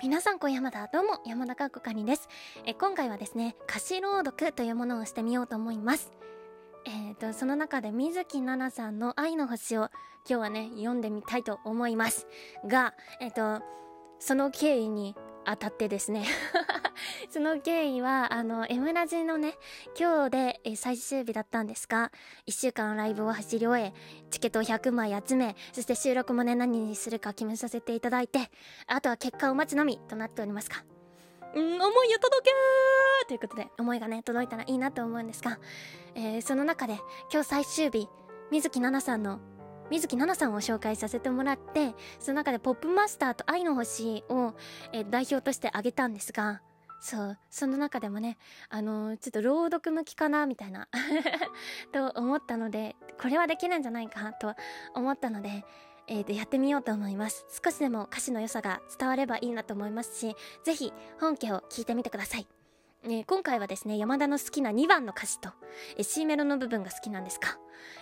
皆さんこん山田どうも山田かっこかにです。え今回はですね歌詞朗読というものをしてみようと思います。えーとその中で水木奈々さんの愛の星を今日はね読んでみたいと思います。がえっ、とその経緯にあたってですね その経緯はあの M ラジのね今日でえ最終日だったんですが1週間ライブを走り終えチケットを100枚集めそして収録もね何にするか決めさせていただいてあとは結果を待つのみとなっておりますが。うん思いを届けということで思いがね届いたらいいなと思うんですが、えーその中で今日最終日水木奈々さんの水木奈々さんを紹介させてもらってその中で「ポップマスター」と「愛の星を」え代表として挙げたんですがそうその中でもねあのちょっと朗読向きかなみたいな と思ったのでこれはできるんじゃないかと思ったので、えーとやってみようと思います。少しでも歌詞の良さが伝わればいいなと思いますしぜひ本家を聞いてみてください。ね、今回はですね山田の好きな2番の歌詞とえ C メロの部分が好きなんですか、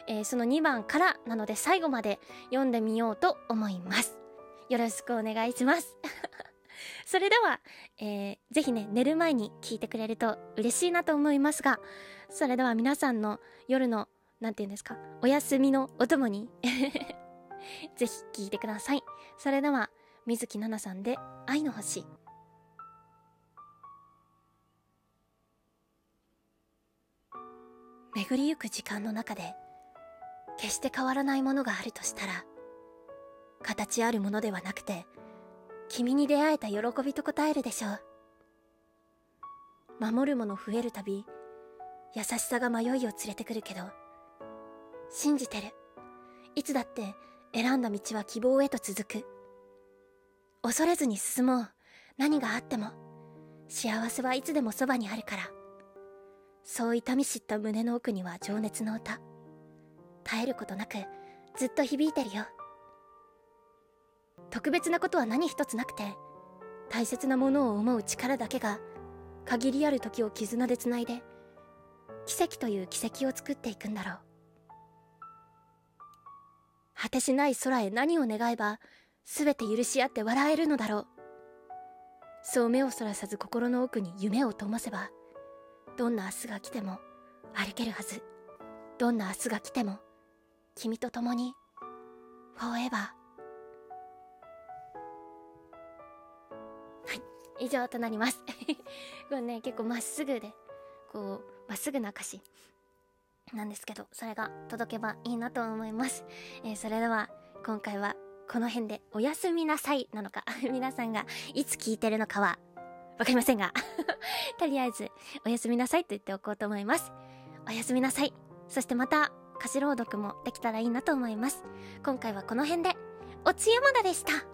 えーその2番からなので最後まで読んでみようと思います。よろしくお願いします。それでは、えーぜひね寝る前に聞いてくれると嬉しいなと思いますがそれでは皆さんの夜のなんて言うんですかお休みのお供に ぜひ聞いてください。それでは水木奈々さんで「愛の星」巡りゆく時間の中で決して変わらないものがあるとしたら形あるものではなくて君に出会えた喜びと答えるでしょう。守るもの増えるたび優しさが迷いを連れてくるけど信じてる。いつだって選んだ道は希望へと続く。恐れずに進もう。何があっても幸せはいつでもそばにあるから。そう痛み知った胸の奥には情熱の歌。絶えることなくずっと響いてるよ。特別なことは何一つなくて大切なものを思う力だけが限りある時を絆でつないで奇跡という奇跡を作っていくんだろう。果てしない空へ何を願えば全て許し合って笑えるのだろう。そう目をそらさず心の奥に夢を灯せばどんな明日が来ても歩けるはず。どんな明日が来ても君と共にフォーエバー。い。以上となります。これね結構まっすぐでこうまっすぐな歌詞なんですけどそれが届けばいいなと思います、えーそれでは今回はこの辺でおやすみなさいなのか 皆さんがいつ聞いてるのかはわかりませんが とりあえずおやすみなさいと言っておこうと思います。おやすみなさい。そしてまた歌詞朗読もできたらいいなと思います。今回はこの辺でおつ山田でした。